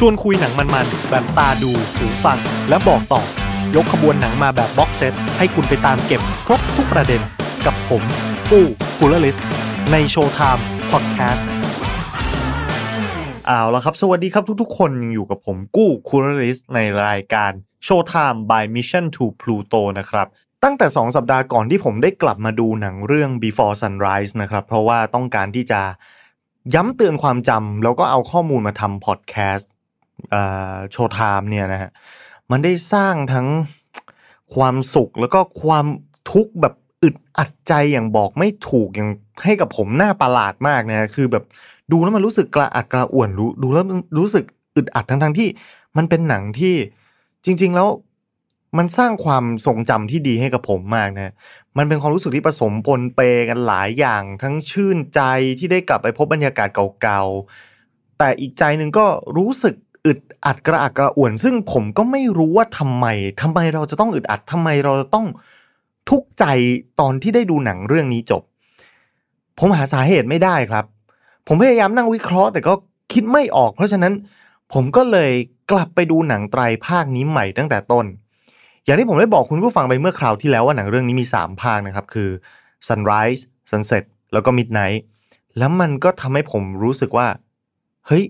ชวนคุยหนังมันๆ แบบตาดูหูฟัง และบอกต่อ ยกขบวนหนังมาแบบ box set ให้คุณไปตามเก็บครบทุกประเด็นกับผมปู้กูลลิสใน Showtime Podcast เอาละครับ สวัสดีครับทุกๆ คนยังอยู่กับผมกู้คูลลิสในรายการ Showtime by Mission to Pluto นะครับตั้งแต่ 2 สัปดาห์ก่อนที่ผมได้กลับมาดูหนังเรื่อง Before Sunrise นะครับ เพราะว่าต้องการที่จะย้ำเตือนความจำแล้วก็เอาข้อมูลมาทำพอดแคสต์ Showtime เนี่ยนะฮะมันได้สร้างทั้งความสุขแล้วก็ความทุกข์แบบอึดอัดใจอย่างบอกไม่ถูกอย่างให้กับผมหน้าประหลาดมากนะคือแบบดูแล้วมันรู้สึกกระอักกระอ่วนรู้ดูแล้วรู้สึกอึดอัดทั้งทั้งที่มันเป็นหนังที่จริง ๆ แล้วมันสร้างความทรงจำที่ดีให้กับผมมากนะ มันเป็นความรู้สึกที่ผสมปนเปกันหลายอย่าง ทั้งชื่นใจที่ได้กลับไปพบบรรยากาศเก่าๆ แต่อีกใจหนึ่งก็รู้สึก อึดอัดกระอักกระอ่วน ซึ่งผมก็ไม่รู้ว่าทำไมทำไมเราจะต้องอึดอัดทำไมเราจะต้องทุกข์ใจตอนที่ได้ดูหนังเรื่องนี้จบ ผมหาสาเหตุไม่ได้ครับ ผมพยายามนั่งวิเคราะห์ แต่ก็คิดไม่ออก เพราะฉะนั้นผมก็เลยกลับไปดูหนังไตรภาคนี้ใหม่ตั้งแต่ต้น อย่างที่ผมได้บอกคุณผู้ฟังไปเมื่อคราวที่แล้วว่าหนังเรื่องนี้มี 3 ภาคนะครับ คือ Sunrise Sunset แล้วก็ Midnight แล้วมันก็ทำให้ผมรู้สึกว่า เฮ้ย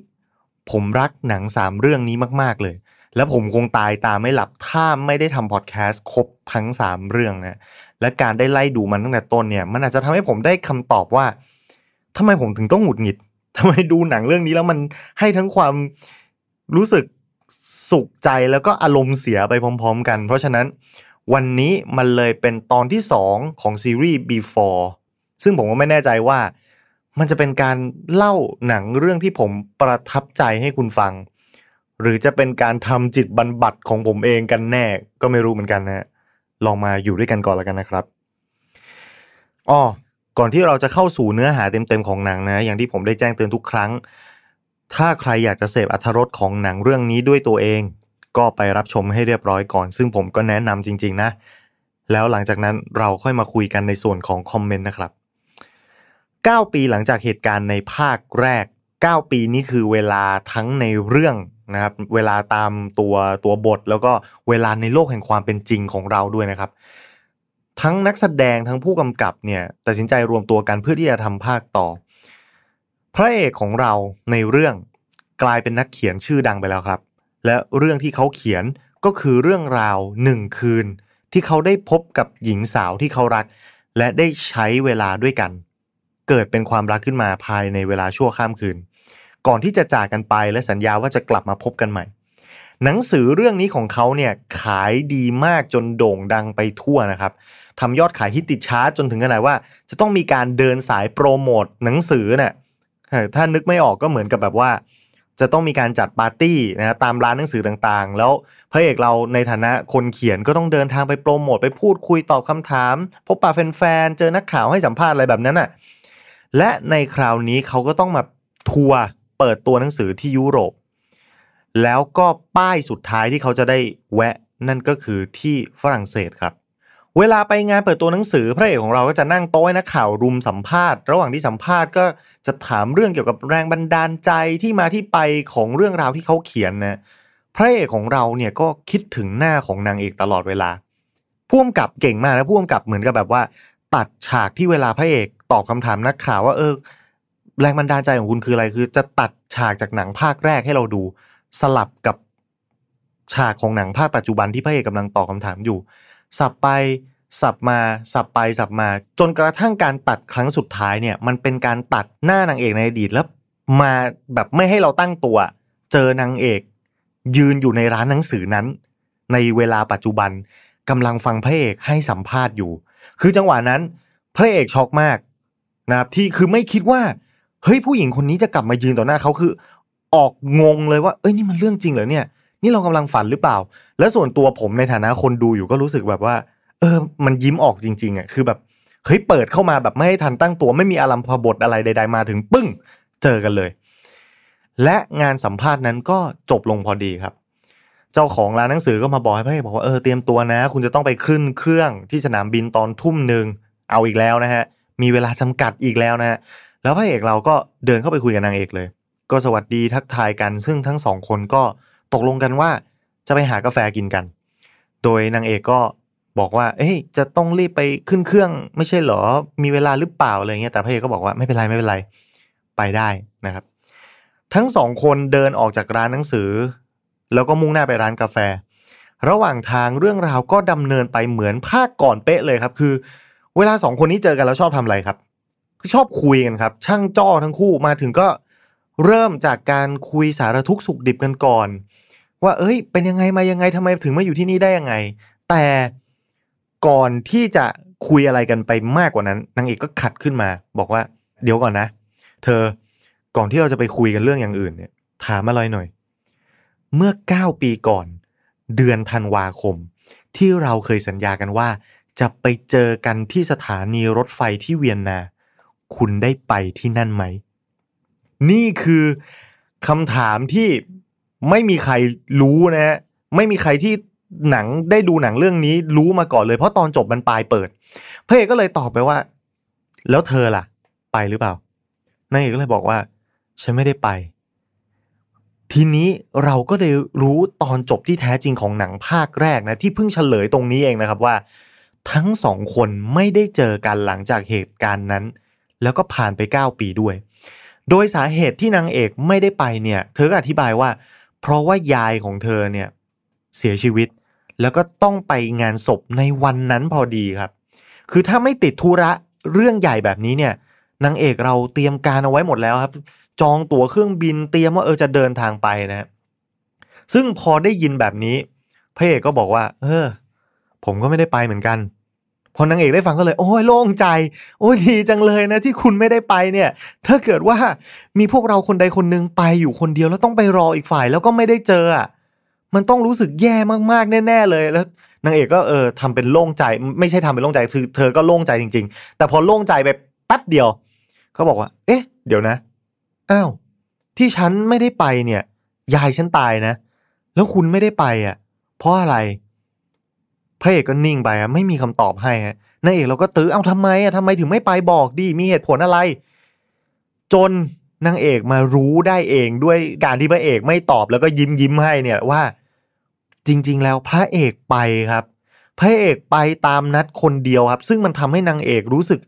ผมรักหนังสามเรื่องนี้มากๆเลย แล้วผมคงตายตาไม่หลับถ้าไม่ได้ทำพอดแคสต์ครบทั้ง3เรื่องนะและการได้ไล่ดูมันตั้งแต่ต้นเนี่ย มันอาจจะทำให้ผมได้คำตอบว่าทำไมผมถึงต้องหงุดหงิดทำไมดูหนังเรื่องนี้แล้วมันให้ทั้งความรู้สึกสุขใจแล้วก็อารมณ์เสียไปพร้อม ๆ กัน เพราะฉะนั้นวันนี้มันเลยเป็นตอนที่ 2 ของซีรีส์ Before ซึ่งผมก็ไม่แน่ใจว่า มันจะเป็นการเล่าหนังเรื่องที่ผมประทับใจให้คุณฟัง หรือจะเป็นการทำจิตบรรบัดของผมเองกันแน่ ก็ไม่รู้เหมือนกันนะลองมาอยู่ด้วยกันก่อนแล้วกันนะครับอ๋อก่อนที่เราจะเข้าสู่เนื้อหาเต็มๆของหนังนะ อย่างที่ผมได้แจ้งเตือนทุกครั้ง ถ้าใครอยากจะเสพอรรถรสของหนังเรื่องนี้ด้วยตัวเอง ก็ไปรับชมให้เรียบร้อยก่อน ซึ่งผมก็แนะนำจริง ๆ นะ แล้วหลังจากนั้นเราค่อยมาคุยกันในส่วนของคอมเมนต์นะครับ 9 ปีหลังจากเหตุการณ์ในภาคแรก 9 ปีนี้คือเวลาทั้งในเรื่องนะครับเวลาตามตัวตัวบท แล้วก็เวลาในโลกแห่งความเป็นจริงของเราด้วยนะครับ ทั้งนักแสดงทั้งผู้กำกับเนี่ยตัดสินใจรวมตัวกันเพื่อที่จะทำภาคต่อ พระเอกของเราในเรื่องกลายเป็นนักเขียนชื่อดังไปแล้วครับ และเรื่องที่เขาเขียนก็คือเรื่องราวหนึ่งคืน ที่เขาได้พบกับหญิงสาวที่เขารัก และได้ใช้เวลาด้วยกัน เกิดเป็นความรักขึ้นมาภายในเวลาชั่วข้ามคืน ก่อนที่จะจากกันไปและสัญญาว่าจะกลับมาพบกันใหม่ หนังสือเรื่องนี้ของเขาเนี่ยขายดีมากจนโด่งดังไปทั่วนะครับทำยอดขายที่ติดชาร์จจนถึงขนาดว่า จะต้องมีการเดินสายโปรโมทหนังสือเนี่ยถ้านึกไม่ออกก็เหมือนกับแบบว่า จะต้องมีการจัดปาร์ตี้นะตามร้านหนังสือต่างๆ แล้วพระเอกเราในฐานะคนเขียนก็ต้องเดินทางไปโปรโมทไปพูดคุยตอบคำถาม พบปะแฟนๆเจอนักข่าวให้สัมภาษณ์อะไรแบบนั้นอะ และในคราวนี้เขาก็ต้องมาทัวร์เปิดตัวหนังสือที่ยุโรป แล้วก็ป้ายสุดท้ายที่เขาจะได้แวะนั่นก็คือที่ฝรั่งเศสครับ เวลาไปงานเปิดตัวหนังสือพระเอกของเราก็จะนั่งโต๊ะนักข่าวรุมสัมภาษณ์ ระหว่างที่สัมภาษณ์ก็จะถามเรื่องเกี่ยวกับแรงบันดาลใจที่มาที่ไปของเรื่องราวที่เขาเขียนนะพระเอกของเราเนี่ยก็คิดถึงหน้าของนางเอกตลอดเวลาพ่วงกับเก่งมากนะพ่วงกับเหมือนกับแบบว่า ตัดฉากที่เวลาพระเอก ตอบคำถามนักข่าวว่าเออแรงบันดาลใจของคุณคืออะไรคือ จะตัดฉากจากหนังภาคแรกให้เราดู สลับกับฉากของหนังภาคปัจจุบันที่พระเอกกำลังตอบคาถามอยู่ สับไปสับมาสับไปสับมา จนกระทั่งการตัดครั้งสุดท้ายเนี่ย มันเป็นการตัดหน้านางเอกในอดีตแล้วมาแบบไม่ให้เราตั้งตัว เจอนางเอก ยืนอยู่ในร้านหนังสือนั้น ในเวลาปัจจุบันกำลังฟังพระเอกให้สัมภาษณ์อยู่ คือจังหวะนั้นพระเอกช็อกมาก นะครับที่คือไม่คิดว่าเฮ้ยผู้หญิงคนนี้จะกลับมายืนต่อหน้าเขาคือ ออกงงเลยว่า เอ้ยนี่มันเรื่องจริงเหรอเนี่ย นี่เรากำลังฝันหรือเปล่า และส่วนตัวผมในฐานะคนดูอยู่ก็รู้สึกแบบว่า เออ มันยิ้มออกจริงๆอะคือแบบเฮ้ยเปิดเข้ามาแบบไม่ให้ทันตั้งตัวไม่มีอารัมพบทอะไรใด ๆ มาถึงปึ้งเจอกันเลย และงานสัมภาษณ์นั้นก็จบลงพอดีครับ เจ้าของร้านหนังสือก็มาบอกให้พี่บอกว่าเออเตรียมตัวนะ คุณจะต้องไปขึ้นเครื่องที่สนามบินตอนทุ่มหนึ่งเอาอีกแล้วนะฮะ มีเวลาจำกัดอีกแล้วนะฮะแล้วพระเอกเราก็เดินเข้าไปคุยกับนางเอกเลย ก็สวัสดีทักทายกัน ซึ่งทั้งสองคนก็ตกลงกันว่าจะไปหากาแฟกินกัน โดยนางเอกก็บอกว่า เอ้ย จะต้องรีบไปขึ้นเครื่อง ไม่ใช่เหรอ มีเวลาหรือเปล่าอะไรเงี้ย แต่พระเอกก็บอกว่าไม่เป็นไรไม่เป็นไร ไปได้นะครับ ทั้งสองคนเดินออกจากร้านหนังสือ แล้วก็มุ่งหน้าไปร้านกาแฟ ระหว่างทางเรื่องราวก็ดำเนินไปเหมือนภาคก่อนเป๊ะเลยครับ คือ เวลาสองคนนี้เจอกันแล้วชอบทำอะไรครับชอบคุยกันครับ ช่างจ้อทั้งคู่มาถึงก็เริ่มจากการคุยสารทุกสุขดิบกันก่อน ว่า เอ้ย เป็นยังไงมายังไงทำไมถึงมาอยู่ที่นี่ได้ยังไง แต่ก่อนที่จะคุยอะไรกันไปมากกว่านั้นนางเอกก็ขัดขึ้นมา บอกว่า เดี๋ยวก่อนนะ เธอก่อนที่เราจะไปคุยกันเรื่องอย่างอื่นเนี่ย ถามอะไรหน่อย เมื่อเก้าปีก่อน เดือนธันวาคม ที่เราเคยสัญญากันว่า จะไปเจอกันที่สถานีรถไฟที่เวียนนา คุณได้ไปที่นั่นไหม นี่คือคำถามที่ไม่มีใครรู้นะฮะไม่มีใครที่หนังได้ดูหนังเรื่องนี้รู้มาก่อนเลยเพราะตอนจบมันปลายเปิดพระเอกก็เลยตอบไปว่า แล้วเธอล่ะ ไปหรือเปล่านางเอกก็เลยบอกว่า ฉันไม่ได้ไป ทีนี้เราก็ได้รู้ตอนจบที่แท้จริงของหนังภาคแรกนะ ที่เพิ่งเฉลยตรงนี้เองนะครับว่า ทั้งสองคนไม่ได้เจอกันหลังจากเหตุการณ์นั้น แล้วก็ผ่านไป 9 ปีด้วย โดยสาเหตุที่นางเอกไม่ได้ไปเนี่ย เธอก็อธิบายว่า เพราะว่ายายของเธอเนี่ยเสียชีวิต แล้วก็ต้องไปงานศพในวันนั้นพอดีครับ คือถ้าไม่ติดธุระเรื่องใหญ่แบบนี้เนี่ยนางเอกเราเตรียมการเอาไว้หมดแล้วครับ จองตั๋วเครื่องบินเตรียมว่าเออจะเดินทางไปนะซึ่งพอได้ยินแบบนี้พระเอกก็บอกว่า เออ ผมก็ไม่ได้ไปเหมือนกัน พอนางเอกได้ฟังก็เลย โอ้ยโล่งใจ โอ้ยดีจังเลยนะที่คุณไม่ได้ไปเนี่ย ถ้าเกิดว่ามีพวกเราคนใดคนหนึ่งไปอยู่คนเดียวแล้วต้องไปรออีกฝ่ายแล้วก็ไม่ได้เจออะมันต้องรู้สึกแย่มากๆแน่ๆเลยแล้วนางเอกก็เออทำเป็นโล่งใจ ไม่ใช่ทำเป็นโล่งใจคือเธอก็โล่งใจจริง ๆ แต่พอโล่งใจไปแป๊บเดียวเขาบอกว่า เอ๊ะ เดี๋ยวนะอ้าวที่ฉันไม่ได้ไปเนี่ย ยายฉันตายนะ แล้วคุณไม่ได้ไปอะ เพราะอะไร ระเอกก็นิ่งไปอะไม่มีคำตอบให้ฮะนางเอกเราก็ตื้อเอาทำไมอะทำไมถึงไม่ไปบอกดีมีเหตุผลอะไร จนนางเอกมารู้ได้เองด้วยการที่พระเอกไม่ตอบแล้วก็ยิ้มยิ้มให้เนี่ยว่า จริง ๆ แล้วพระเอกไปครับ พระเอกไปตามนัดคนเดียวครับ ซึ่งมันทำให้นางเอกรู้สึก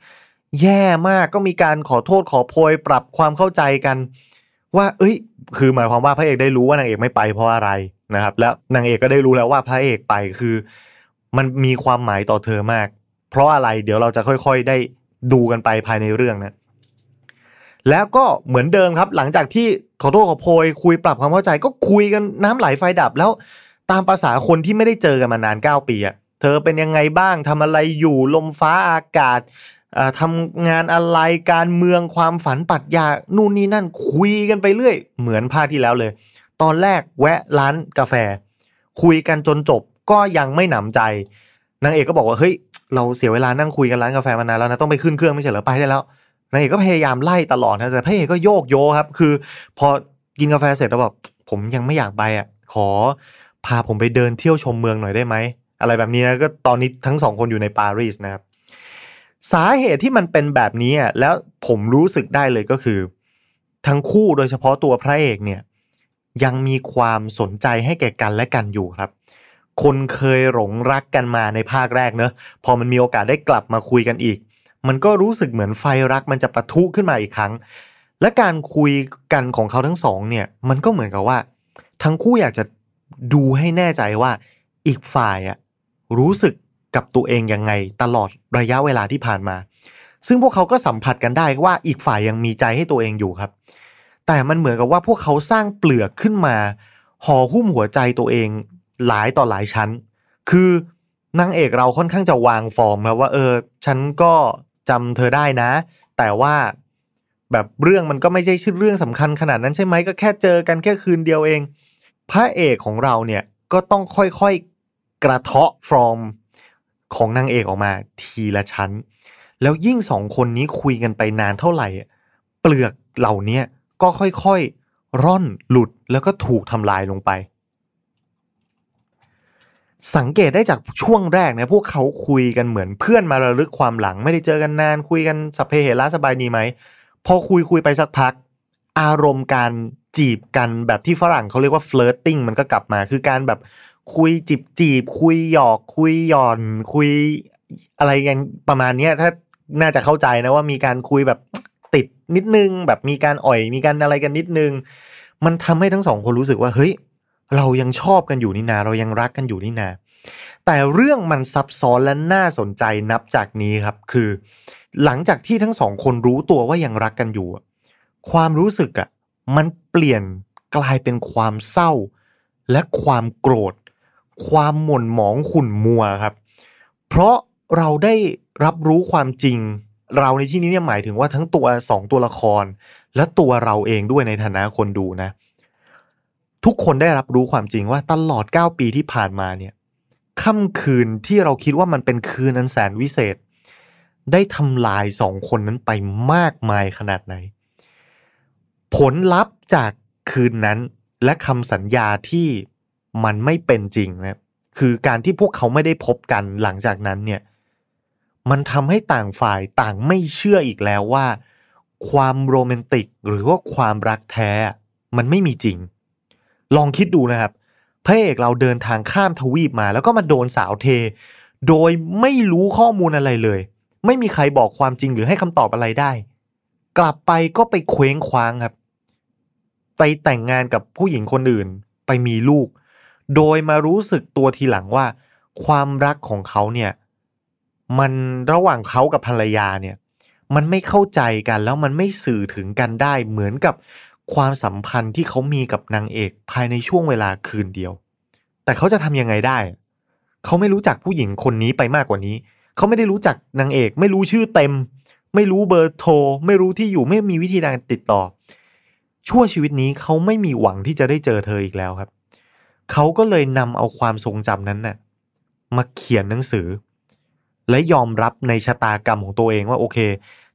แย่มากก็มีการขอโทษขอโพยปรับความเข้าใจกัน ว่า เอ้ย คือหมายความว่าพระเอกได้รู้ว่านางเอกไม่ไปเพราะอะไรนะครับ แล้วนางเอกก็ได้รู้แล้วว่าพระเอกไปคือ มันมีความหมายต่อเธอมาก เพราะอะไรเดี๋ยวเราจะค่อยๆ ได้ดูกันไปภายในเรื่องนะแล้วก็เหมือนเดิมครับ หลังจากที่ขอโทษขอโพยคุยปรับความเข้าใจก็คุยกันน้ำไหลไฟดับแล้วตามภาษาคนที่ไม่ได้เจอกันมานานเก้าปีอะเธอเป็นยังไงบ้างทำอะไรอยู่ลมฟ้าอากาศทำงานอะไรการเมืองความฝันปรัชญานู่นนี่นั่นคุยกันไปเรื่อย เหมือนภาคที่แล้วเลย ตอนแรกแวะร้านกาแฟ คุยกันจนจบ ก็ยังไม่หนำใจนางเอกก็บอกว่าเฮ้ยเราเสียเวลานั่งคุยกันร้านกาแฟมานานแล้วนะต้องไปขึ้นเครื่องไม่ใช่เหรอไปได้แล้วนางเอกก็พยายามไล่ตลอดนะแต่พระเอกก็โยกโยครับ คือ พอกินกาแฟเสร็จแล้วแบบผมยังไม่อยากไปอะ ขอพาผมไปเดินเที่ยวชมเมืองหน่อยได้ไหมอะไรแบบนี้นะก็ตอนนี้ทั้งสองคนอยู่ในปารีสนะครับ สาเหตุที่มันเป็นแบบนี้อะแล้วผมรู้สึกได้เลยก็คือ ทั้งคู่โดยเฉพาะตัวพระเอกเนี่ย ยังมีความสนใจให้แก่กันและกันอยู่ครับ คนเคยหลงรักกันมาในภาคแรกเนอะพอมันมีโอกาสได้กลับมาคุยกันอีก มันก็รู้สึกเหมือนไฟรักมันจะปะทุขึ้นมาอีกครั้ง และการคุยกันของเขาทั้งสองเนี่ยมันก็เหมือนกับว่า ทั้งคู่อยากจะดูให้แน่ใจว่าอีกฝ่ายอะรู้สึกกับตัวเองยังไงตลอดระยะเวลาที่ผ่านมา ซึ่งพวกเขาก็สัมผัสกันได้ว่าอีกฝ่ายยังมีใจให้ตัวเองอยู่ครับ แต่มันเหมือนกับว่าพวกเขาสร้างเปลือกขึ้นมาห่อหุ้มหัวใจตัวเอง หลายต่อหลายชั้น คือนางเอกเราค่อนข้างจะวางฟอร์มแล้วว่าเออ ฉันก็จำเธอได้นะ แต่ว่าแบบเรื่องมันก็ไม่ใช่ชื่อเรื่องสำคัญขนาดนั้นใช่ไหมก็แค่เจอกันแค่คืนเดียวเอง พระเอกของเราเนี่ยก็ต้องค่อยๆกระเทาะฟอร์มของนางเอกออกมาทีละชั้น แล้วยิ่งสองคนนี้คุยกันไปนานเท่าไหร่ เปลือกเหล่านี้ก็ค่อยๆร่อนหลุดแล้วก็ถูกทำลายลงไป สังเกตได้จากช่วงแรกเนะพวกเขาคุยกันเหมือนเพื่อนมาระลึกความหลัง ไม่ได้เจอกันนาน คุยกันสัพเพเหระสบายดีไหมพอคุยคุยไปสักพัก อารมณ์การจีบกันแบบที่ฝรั่งเขาเรียกว่า flirting มันก็กลับมา คือการแบบคุยจีบจีบ คุยหยอกคุยหย่อน คุยอะไรกันประมาณเนี้ยถ้าน่าจะเข้าใจนะว่ามีการคุยแบบติดนิดนึง แบบมีการอ่อยมีการอะไรกันนิดนึง มันทำให้ทั้งสองคนรู้สึกว่าเฮ้ย เรายังชอบกันอยู่นี่นาเรายังรักกันอยู่นี่นา แต่เรื่องมันซับซ้อนและน่าสนใจนับจากนี้ครับ คือ หลังจากที่ทั้งสองคนรู้ตัวว่ายังรักกันอยู่ ความรู้สึกอะ่ะมันเปลี่ยนกลายเป็นความเศร้า และความโกรธ ความหม่นหมองขุ่นมัวครับ เพราะเราได้รับรู้ความจริง เราในที่นี้เนี่ยหมายถึงว่าทั้งตัวสองตัวละคร และตัวเราเองด้วยในฐานะคนดูนะ ทุกคนได้รับรู้ความจริงว่าตลอด 9 ปีที่ผ่านมาเนี่ยค่ำคืนที่เราคิดว่ามันเป็นคืนอันแสนวิเศษ ได้ทำลายสองคนนั้นไปมากมายขนาดไหน ผลลัพธ์จากคืนนั้นและคำสัญญาที่มันไม่เป็นจริงนะคือการที่พวกเขาไม่ได้พบกันหลังจากนั้นเนี่ยมันทำให้ต่างฝ่ายต่างไม่เชื่ออีกแล้วว่า ความโรแมนติกหรือว่าความรักแท้ มันไม่มีจริง ลองคิดดูนะครับพระเอกเราเดินทางข้ามทวีปมา แล้วก็มาโดนสาวเท โดยไม่รู้ข้อมูลอะไรเลย ไม่มีใครบอกความจริงหรือให้คำตอบอะไรได้ กลับไปก็ไปเคว้งคว้างครับ ไปแต่งงานกับผู้หญิงคนอื่น ไปมีลูก โดยมารู้สึกตัวทีหลังว่า ความรักของเขาเนี่ย มันระหว่างเขากับภรรยาเนี่ย มันไม่เข้าใจกันแล้วมันไม่สื่อถึงกันได้เหมือนกับ ความสัมพันธ์ที่เขามีกับนางเอกภายในช่วงเวลาคืนเดียว แต่เขาจะทำยังไงได้ เขาไม่รู้จักผู้หญิงคนนี้ไปมากกว่านี้ เขาไม่ได้รู้จักนางเอก ไม่รู้ชื่อเต็ม ไม่รู้เบอร์โทร ไม่รู้ที่อยู่ ไม่มีวิธีการติดต่อ ชั่วชีวิตนี้เขาไม่มีหวังที่จะได้เจอเธออีกแล้วครับ เขาก็เลยนำเอาความทรงจำนั้นนะ่ะมาเขียนหนังสือ และยอมรับในชะตากรรมของตัวเองว่าโอเค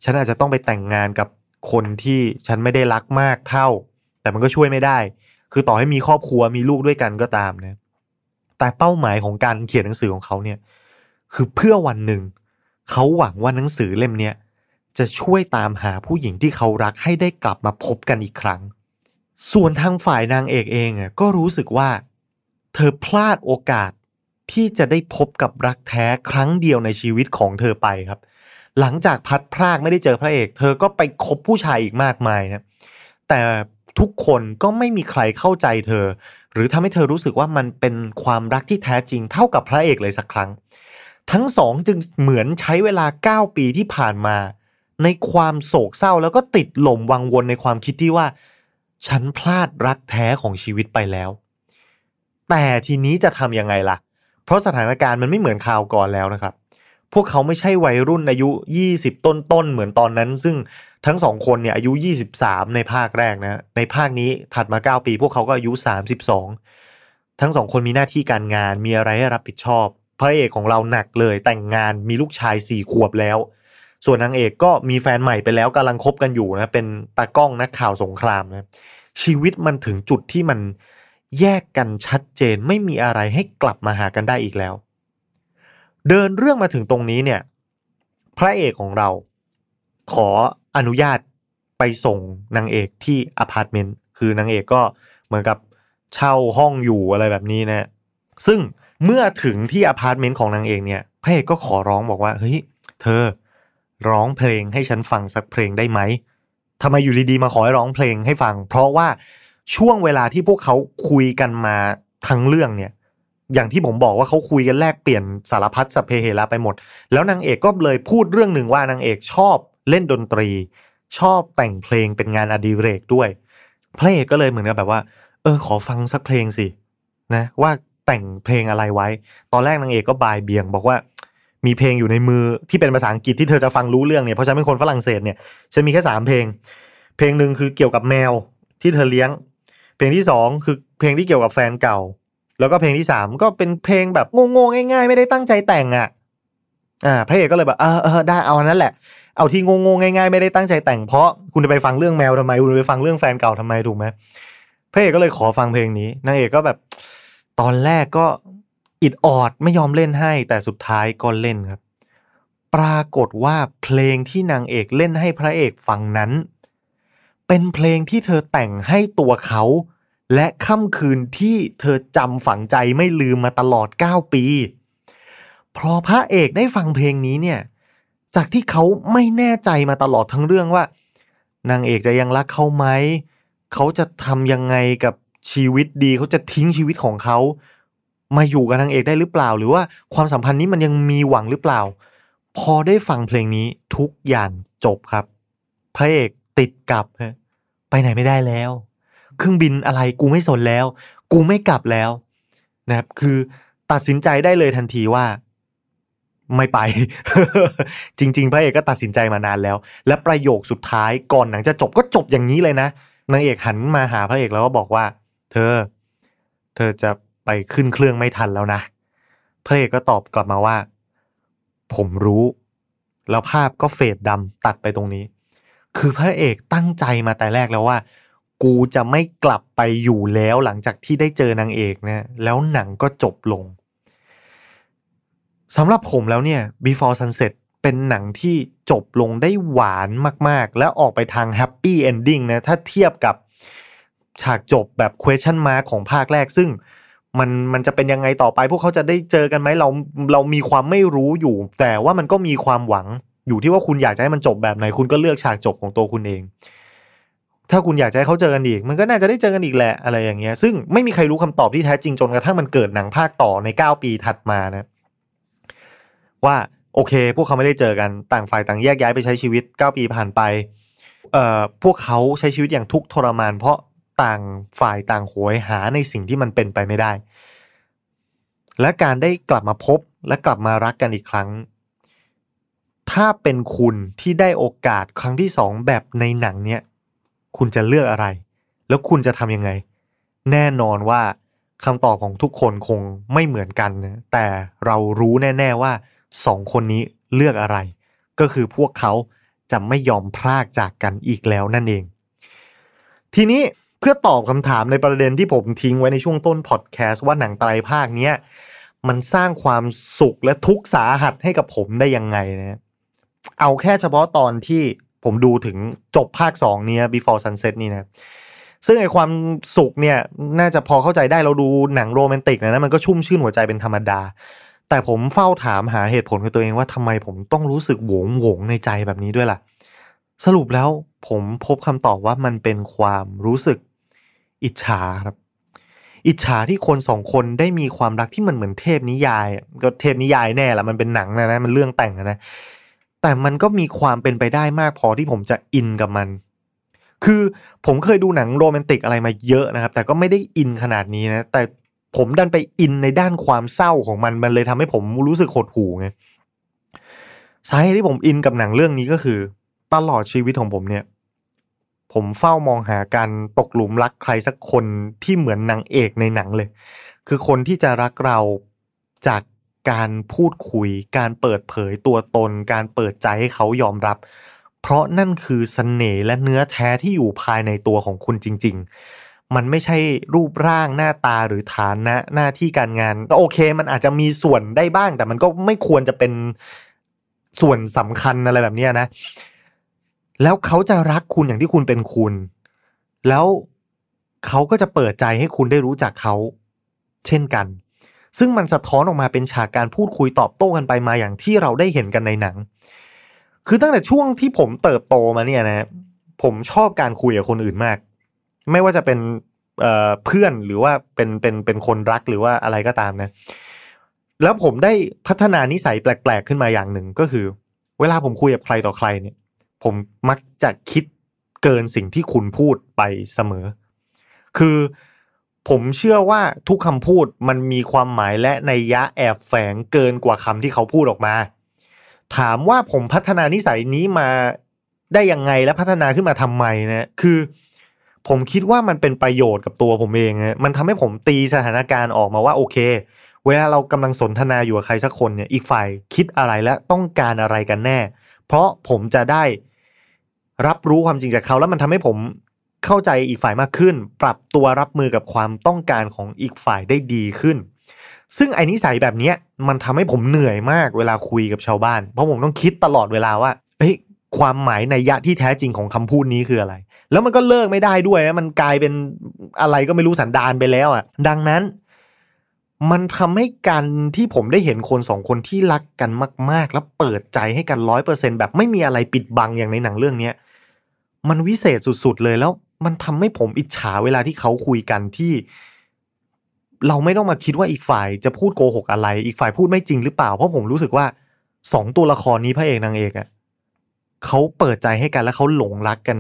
ฉันอาจจะต้องไปแต่งงานกับ คนที่ฉันไม่ได้รักมากเท่า แต่มันก็ช่วยไม่ได้ คือต่อให้มีครอบครัวมีลูกด้วยกันก็ตามนะแต่เป้าหมายของการเขียนหนังสือของเขาเนี่ย คือเพื่อวันหนึ่งเขาหวังว่าหนังสือเล่มเนี้ยจะช่วยตามหาผู้หญิงที่เขารักให้ได้กลับมาพบกันอีกครั้ง ส่วนทางฝ่ายนางเอกเองก็รู้สึกว่า เธอพลาดโอกาสที่จะได้พบกับรักแท้ครั้งเดียวในชีวิตของเธอไปครับ หลังจากพัดพรากไม่ได้เจอพระเอก เธอก็ไปคบผู้ชายอีกมากมายนะแต่ทุกคนก็ไม่มีใครเข้าใจเธอ หรือทำให้เธอรู้สึกว่ามันเป็นความรักที่แท้จริงเท่ากับพระเอกเลยสักครั้ง ทั้งสองจึงเหมือนใช้เวลา 9 ปีที่ผ่านมา ในความโศกเศร้าแล้วก็ติดหล่มวังวนในความคิดที่ว่า ฉันพลาดรักแท้ของชีวิตไปแล้ว แต่ทีนี้จะทำยังไงล่ะ เพราะสถานการณ์มันไม่เหมือนคราวก่อนแล้วนะครับ พวกเขาไม่ใช่วัยรุ่นอายุ 20 ต้นๆเหมือนตอนนั้น ซึ่งทั้งสองคนเนี่ยอายุ 23 ในภาคแรกนะ ในภาคนี้ถัดมา 9 ปี พวกเขาก็อายุ 32 ทั้งสองคนมีหน้าที่การงานมีอะไรให้รับผิดชอบ พระเอกของเราหนักเลยแต่งงานมีลูกชายสี่ขวบแล้ว ส่วนนางเอกก็มีแฟนใหม่ไปแล้วกำลังคบกันอยู่นะเป็นตากล้องนักข่าวสงครามนะชีวิตมันถึงจุดที่มันแยกกันชัดเจนไม่มีอะไรให้กลับมาหากันได้อีกแล้ว เดินเรื่องมาถึงตรงนี้เนี่ย พระเอกของเรา ขออนุญาตไปส่งนางเอกที่อพาร์ตเมนต์คือนางเอกก็เหมือนกับเช่าห้องอยู่อะไรแบบนี้นะ ซึ่งเมื่อถึงที่อพาร์ตเมนต์ของนางเอกเนี่ย พระเอกก็ขอร้องบอกว่าเฮ้ยเธอร้องเพลงให้ฉันฟังสักเพลงได้ไหมทำไมอยู่ดีๆมาขอให้ร้องเพลงให้ฟัง เพราะว่าช่วงเวลาที่พวกเขาคุยกันมาทั้งเรื่องเนี่ย อย่างที่ผมบอกว่าเขาคุยกันแลกเปลี่ยนสารพัดสเพเฮระไปหมด แล้วนางเอกก็เลยพูดเรื่องหนึ่งว่านางเอกชอบเล่นดนตรี ชอบแต่งเพลงเป็นงานอดิเรกด้วยพระเอกก็เลยเหมือนกับแบบว่า เออ ขอฟังสักเพลงสินะว่าแต่งเพลงอะไรไว้ ตอนแรกนางเอกก็บายเบียง บอกว่ามีเพลงอยู่ในมือที่เป็นภาษาอังกฤษที่เธอจะฟังรู้เรื่องเนี่ยเพราะฉันเป็นคนฝรั่งเศสเนี่ยฉันมีแค่สามเพลง เพลงหนึ่งคือเกี่ยวกับแมวที่เธอเลี้ยง เพลงที่สองคือเพลงที่เกี่ยวกับแฟนเก่า แล้วก็เพลงที่สามก็เป็นเพลงแบบงงๆง่ายๆ ไม่ได้ตั้งใจแต่งอะ อ่าพระเอกก็เลยแบบเออเออได้เอานั้นแหละเอาที่งงๆง่ายๆไม่ได้ตั้งใจแต่งเพราะคุณจะไปฟังเรื่องแมวทำไม คุณไปฟังเรื่องแฟนเก่าทำไมถูกไหมพระเอกก็เลยขอฟังเพลงนี้นางเอกก็แบบ ตอนแรกก็อิดออดไม่ยอมเล่นให้ แต่สุดท้ายก็เล่นครับ ปรากฏว่าเพลงที่นางเอกเล่นให้พระเอกฟังนั้น เป็นเพลงที่เธอแต่งให้ตัวเขา และค่ำคืนที่เธอจำฝังใจไม่ลืมมาตลอด 9 ปี พอพระเอกได้ฟังเพลงนี้เนี่ย จากที่เขาไม่แน่ใจมาตลอดทั้งเรื่องว่า นางเอกจะยังรักเขาไหม เขาจะทำยังไงกับชีวิตดี เขาจะทิ้งชีวิตของเขา มาอยู่กับนางเอกได้หรือเปล่า หรือว่าความสัมพันธ์นี้มันยังมีหวังหรือเปล่า พอได้ฟังเพลงนี้ทุกอย่างจบครับ พระเอกติดกับไปไหนไม่ได้แล้ว เครื่องบินอะไรกูไม่สนแล้ว กูไม่กลับแล้วนะครับ คือตัดสินใจได้เลยทันทีว่าไม่ไป จริง ๆ พระเอกก็ตัดสินใจมานานแล้ว และประโยคสุดท้ายก่อนหนังจะจบก็จบอย่างนี้เลยนะนางเอกหันมาหาพระเอกแล้วก็บอกว่า เธอ เธอจะไปขึ้นเครื่องไม่ทันแล้วนะพระเอกก็ตอบกลับมาว่า ผมรู้ แล้วภาพก็ fade ดำตัดไปตรงนี้ คือพระเอกตั้งใจมาแต่แรกแล้วว่า กูจะไม่กลับไปอยู่แล้วหลังจากที่ได้เจอนางเอกนะแล้วหนังก็จบลงสำหรับผมแล้วเนี่ย Before Sunset เป็นหนังที่จบลงได้หวานมาก ๆ และออกไปทาง happy ending นะ ถ้าเทียบกับฉากจบแบบ question mark ของภาคแรก ซึ่งมันมันจะเป็นยังไงต่อไป พวกเขาจะได้เจอกันไหมเราเรามีความไม่รู้อยู่ แต่ว่ามันก็มีความหวังอยู่ที่ว่าคุณอยากจะให้มันจบแบบไหน คุณก็เลือกฉากจบของตัวคุณเอง ถ้าคุณอยากจะให้เขาเจอกันอีก มันก็น่าจะได้เจอกันอีกแหละอะไรอย่างเงี้ย ซึ่งไม่มีใครรู้คำตอบที่แท้จริงจนกระทั่งมันเกิดหนังภาคต่อใน 9 ปีถัดมานะ ว่าโอเค พวกเขาไม่ได้เจอกันต่างฝ่ายต่างแยกย้ายไปใช้ชีวิต 9 ปีผ่านไปเอ่อพวกเขาใช้ชีวิตอย่างทุกข์ทรมาน เพราะต่างฝ่ายต่างหวยหาในสิ่งที่มันเป็นไปไม่ได้ และการได้กลับมาพบและกลับมารักกันอีกครั้ง ถ้าเป็นคุณที่ได้โอกาสครั้งที่สองแบบในหนังเนี้ย คุณจะเลือกอะไร แล้วคุณจะทำยังไง แน่นอนว่าคำตอบของทุกคนคงไม่เหมือนกันนะแต่เรารู้แน่ ๆว่าสองคนนี้เลือกอะไร ก็คือพวกเขาจะไม่ยอมพรากจากกันอีกแล้วนั่นเอง ทีนี้เพื่อตอบคำถามในประเด็นที่ผมทิ้งไว้ในช่วงต้นพอดแคสต์ว่าหนังไตรภาคเนี้ยมันสร้างความสุขและทุกข์สาหัสให้กับผมได้ยังไงนะเอาแค่เฉพาะตอนที่ ผมดูถึงจบภาคสองเนี้ย before sunset นี่นะซึ่งไอความสุขเนี่ยน่าจะพอเข้าใจได้เราดูหนังโรแมนติกนะนะมันก็ชุ่มชื่นหัวใจเป็นธรรมดา แต่ผมเฝ้าถามหาเหตุผลกับตัวเองว่าทำไมผมต้องรู้สึกโหวงโหวงในใจแบบนี้ด้วยล่ะ สรุปแล้วผมพบคำตอบว่ามันเป็นความรู้สึกอิจฉาครับ อิจฉาที่คนสองคนได้มีความรักที่มันเหมือนเทพนิยาย ก็เทพนิยายแน่ละมันเป็นหนังนะนะมันเรื่องแต่งนะ แต่มันก็มีความเป็นไปได้มากพอที่ผมจะอินกับมัน คือผมเคยดูหนังโรแมนติกอะไรมาเยอะนะครับ แต่ก็ไม่ได้อินขนาดนี้นะ แต่ผมดันไปอินในด้านความเศร้าของมัน มันเลยทำให้ผมรู้สึกหดหู่ไง สาเหตุที่ผมอินกับหนังเรื่องนี้ก็คือ ตลอดชีวิตของผมเนี่ย ผมเฝ้ามองหาการตกหลุมรักใครสักคนที่เหมือนนางเอกในหนังเลย คือคนที่จะรักเราจาก การพูดคุย การเปิดเผยตัวตน การเปิดใจให้เขายอมรับ เพราะนั่นคือสเสน่ห์และเนื้อแท้ที่อยู่ภายในตัวของคุณจริง ๆ มันไม่ใช่รูปร่างหน้าตาหรือฐานะหน้าที่การงานก็โอเค มันอาจจะมีส่วนได้บ้าง แต่มันก็ไม่ควรจะเป็นส่วนสำคัญอะไรแบบนี้นะ แล้วเขาจะรักคุณอย่างที่คุณเป็นคุณ แล้วเขาก็จะเปิดใจให้คุณได้รู้จักเขา เช่นกัน ซึ่งมันสะท้อนออกมาเป็นฉากการพูดคุยตอบโต้กันไปมาอย่างที่เราได้เห็นกันในหนัง คือตั้งแต่ช่วงที่ผมเติบโตมาเนี่ยนะผมชอบการคุยกับคนอื่นมาก ไม่ว่าจะเป็นเเพื่อนหรือว่าเป็นเป็นเป็นคนรักหรือว่าอะไรก็ตามนะ แล้วผมได้พัฒนานิสัยแปลก ๆ ขึ้นมาอย่างหนึ่งก็คือ เวลาผมคุยกับใครต่อใครเนี่ย ผมมักจะคิดเกินสิ่งที่คุณพูดไปเสมอ คือ ผมเชื่อว่าทุกคำพูดมันมีความหมายและในยะแอบแฝงเกินกว่าคำที่เขาพูดออกมา ถามว่าผมพัฒนานิสัยนี้มาได้ยังไงและพัฒนาขึ้นมาทำไมนะคือ ผมคิดว่ามันเป็นประโยชน์กับตัวผมเองนะมันทำให้ผมตีสถานการณ์ออกมาว่าโอเค เวลาเรากำลังสนทนาอยู่กับใครสักคนเนี่ยอีกฝ่ายคิดอะไรและต้องการอะไรกันแน่ เพราะผมจะได้รับรู้ความจริงจากเขาแล้วมันทำให้ผม เข้าใจอีกฝ่ายมากขึ้น ปรับตัวรับมือกับความต้องการของอีกฝ่ายได้ดีขึ้น ซึ่งไอ้นิสัยแบบนี้มันทำให้ผมเหนื่อยมากเวลาคุยกับชาวบ้าน เพราะผมต้องคิดตลอดเวลาว่าเฮ้ยความหมายในยะที่แท้จริงของคำพูดนี้คืออะไร แล้วมันก็เลิกไม่ได้ด้วยนะมันกลายเป็นอะไรก็ไม่รู้สันดานไปแล้วอะ่ะ ดังนั้น มันทำให้การที่ผมได้เห็นคนสองคนที่รักกันมาก ๆ แล้วเปิดใจให้กันร้อยเปอร์เซ็นแบบไม่มีอะไรปิดบังอย่างในหนังเรื่องเนี้ยมันวิเศษสุด ๆ เลยแล้ว มันทำให้ผมอิจฉาเวลาที่เขาคุยกันที่ เราไม่ต้องมาคิดว่าอีกฝ่ายจะพูดโกหกอะไร อีกฝ่ายพูดไม่จริงหรือเปล่า เพราะผมรู้สึกว่าสองตัวละครนี้พระเอกนางเอกอะเขาเปิดใจให้กันแล้วเขาหลงรักกัน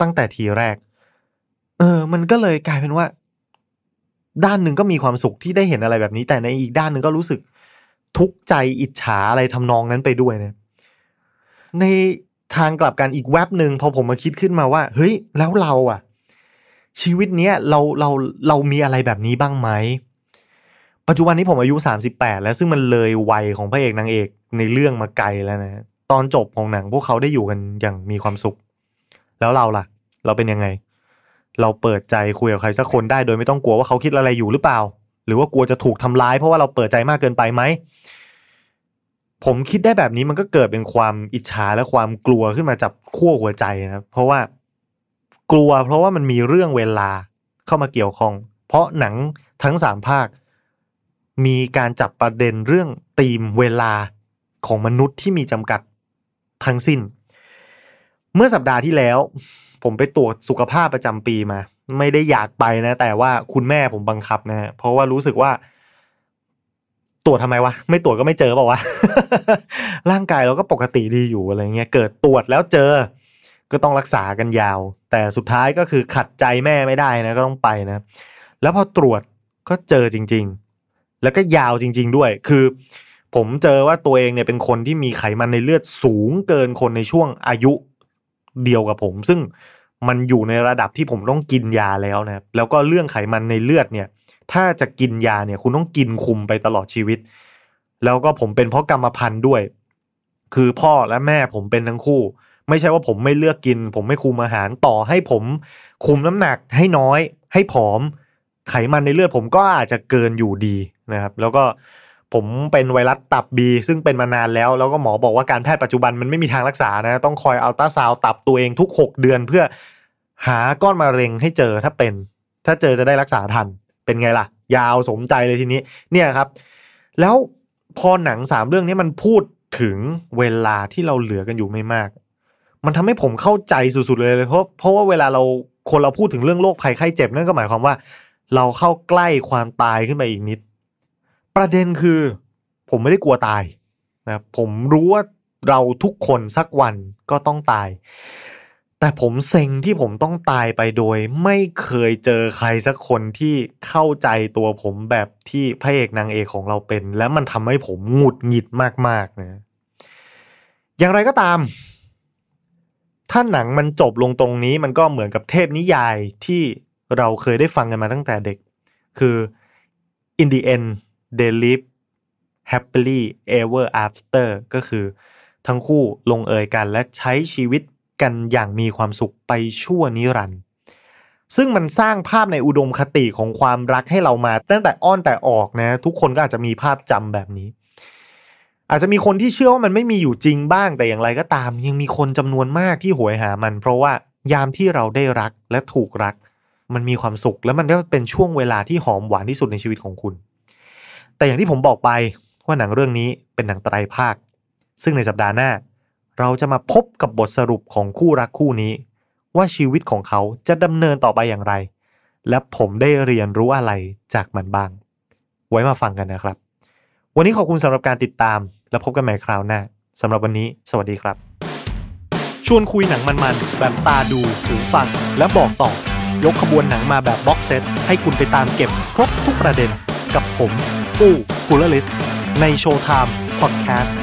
ตั้งแต่ทีแรก เออ มันก็เลยกลายเป็นว่า ด้านหนึ่งก็มีความสุขที่ได้เห็นอะไรแบบนี้ แต่ในอีกด้านหนึ่งก็รู้สึกทุกข์ใจอิจฉาอะไรทำนองนั้นไปด้วยนะใน ทางกลับกันอีกแว็บหนึ่งพอผมมาคิดขึ้นมาว่า เฮ้ย แล้วเราอะชีวิตเนี้ยเราเราเรามีอะไรแบบนี้บ้างไหม ปัจจุบันนี้ผมอายุสามสิบแปดแล้วซึ่งมันเลยวัยของพระเอกนางเอกในเรื่องมาไกลแล้วนะตอนจบของหนังพวกเขาได้อยู่กันอย่างมีความสุข แล้วเราล่ะ เราเป็นยังไง เราเปิดใจคุยกับใครสักคนได้โดยไม่ต้องกลัวว่าเขาคิดอะไรอยู่หรือเปล่า หรือว่ากลัวจะถูกทำร้ายเพราะว่าเราเปิดใจมากเกินไปไหม ผมคิดได้แบบนี้มันก็เกิดเป็นความอิจฉาและความกลัวขึ้นมาจับขั้วหัวใจนะครับ เพราะว่ากลัวเพราะว่ามันมีเรื่องเวลาเข้ามาเกี่ยวข้อง เพราะหนังทั้งสามภาค มีการจับประเด็นเรื่องธีมเวลาของมนุษย์ที่มีจำกัดทั้งสิ้น เมื่อสัปดาห์ที่แล้ว ผมไปตรวจสุขภาพประจำปีมา ไม่ได้อยากไปนะ แต่ว่าคุณแม่ผมบังคับนะเพราะว่ารู้สึกว่า ตรวจทำไมวะ ไม่ตรวจก็ไม่เจอเปล่าวะ ร่างกายเราก็ปกติดีอยู่อะไรเงี้ย เกิดตรวจแล้วเจอ ก็ต้องรักษากันยาว แต่สุดท้ายก็คือขัดใจแม่ไม่ได้นะก็ต้องไปนะ แล้วพอตรวจก็เจอจริง ๆ แล้วก็ยาวจริง ๆ ด้วย คือ ผมเจอว่าตัวเองเนี่ยเป็นคนที่มีไขมันในเลือดสูงเกินคนในช่วงอายุเดียวกับผม ซึ่งมันอยู่ในระดับที่ผมต้องกินยาแล้วนะแล้วก็เรื่องไขมันในเลือดเนี่ย ถ้าจะกินยาเนี่ย คุณต้องกินคุมไปตลอดชีวิต แล้วก็ผมเป็นเพราะกรรมพันธุ์ด้วย คือพ่อและแม่ผมเป็นทั้งคู่ ไม่ใช่ว่าผมไม่เลือกกิน ผมไม่คุมอาหารต่อให้ผมคุมน้ำหนักให้น้อย ให้ผอม ไขมันในเลือดผมก็อาจจะเกินอยู่ดีนะครับ แล้วก็ผมเป็นไวรัสตับบีซึ่งเป็นมานานแล้ว แล้วก็หมอบอกว่าการแพทย์ปัจจุบันมันไม่มีทางรักษานะ ต้องคอยอัลตราซาวตับตัวเองทุก 6 เดือนเพื่อหาก้อนมะเร็งให้เจอถ้าเป็น ถ้าเจอจะได้รักษาทัน เป็นไงล่ะ ยาวสมใจเลยทีนี้ เนี่ยครับ แล้วพอหนังสามเรื่องนี้มันพูดถึงเวลาที่เราเหลือกันอยู่ไม่มาก มันทำให้ผมเข้าใจสุดๆเลยเลยเพราะเพราะว่าเวลาเราคนเราพูดถึงเรื่องโรคภัยไข้เจ็บนั่นก็หมายความว่า เราเข้าใกล้ความตายขึ้นไปอีกนิด ประเด็นคือ ผมไม่ได้กลัวตายนะผมรู้ว่าเราทุกคนสักวันก็ต้องตาย แต่ผมเซ็งที่ผมต้องตายไปโดย ไม่เคยเจอใครสักคนที่เข้าใจตัวผมแบบที่พระเอกนางเอกของเราเป็น และมันทำให้ผมหงุดหงิดมากๆนะอย่างไรก็ตาม ถ้าหนังมันจบลงตรงนี้มันก็เหมือนกับเทพนิยายที่เราเคยได้ฟังกันมาตั้งแต่เด็ก คือ in the end they live happily ever after ก็คือทั้งคู่ลงเอยกันและใช้ชีวิต กันอย่างมีความสุขไปชั่วนิรันดร์ซึ่งมันสร้างภาพในอุดมคติของความรักให้เรามา ตั้งแต่อ้อนแต่ออกนะ ทุกคนก็อาจจะมีภาพจำแบบนี้ อาจจะมีคนที่เชื่อว่ามันไม่มีอยู่จริงบ้างแต่อย่างไรก็ตาม ยังมีคนจำนวนมากที่หวยหามัน เพราะว่ายามที่เราได้รักและถูกรัก มันมีความสุข และมันก็เป็นช่วงเวลาที่หอมหวานที่สุดในชีวิตของคุณ แต่อย่างที่ผมบอกไปว่าหนังเรื่องนี้เป็นหนังไตรภาค ซึ่งในสัปดาห์หน้า เราจะมาพบกับบทสรุปของคู่รักคู่นี้ ว่าชีวิตของเขาจะดำเนินต่อไปอย่างไร และผมได้เรียนรู้อะไรจากมันบ้าง ไว้มาฟังกันนะครับ วันนี้ขอบคุณสำหรับการติดตาม และพบกันใหม่คราวหน้าสำหรับวันนี้ สวัสดีครับ ชวนคุยหนังมันๆแบบตาดูหูฟัง และบอกต่อ ยกขบวนหนังมาแบบบ็อกเซตให้คุณไปตามเก็บครบทุกประเด็น กับผม ปู้กุลลิสในโชว์ไทม์พอดแคสต์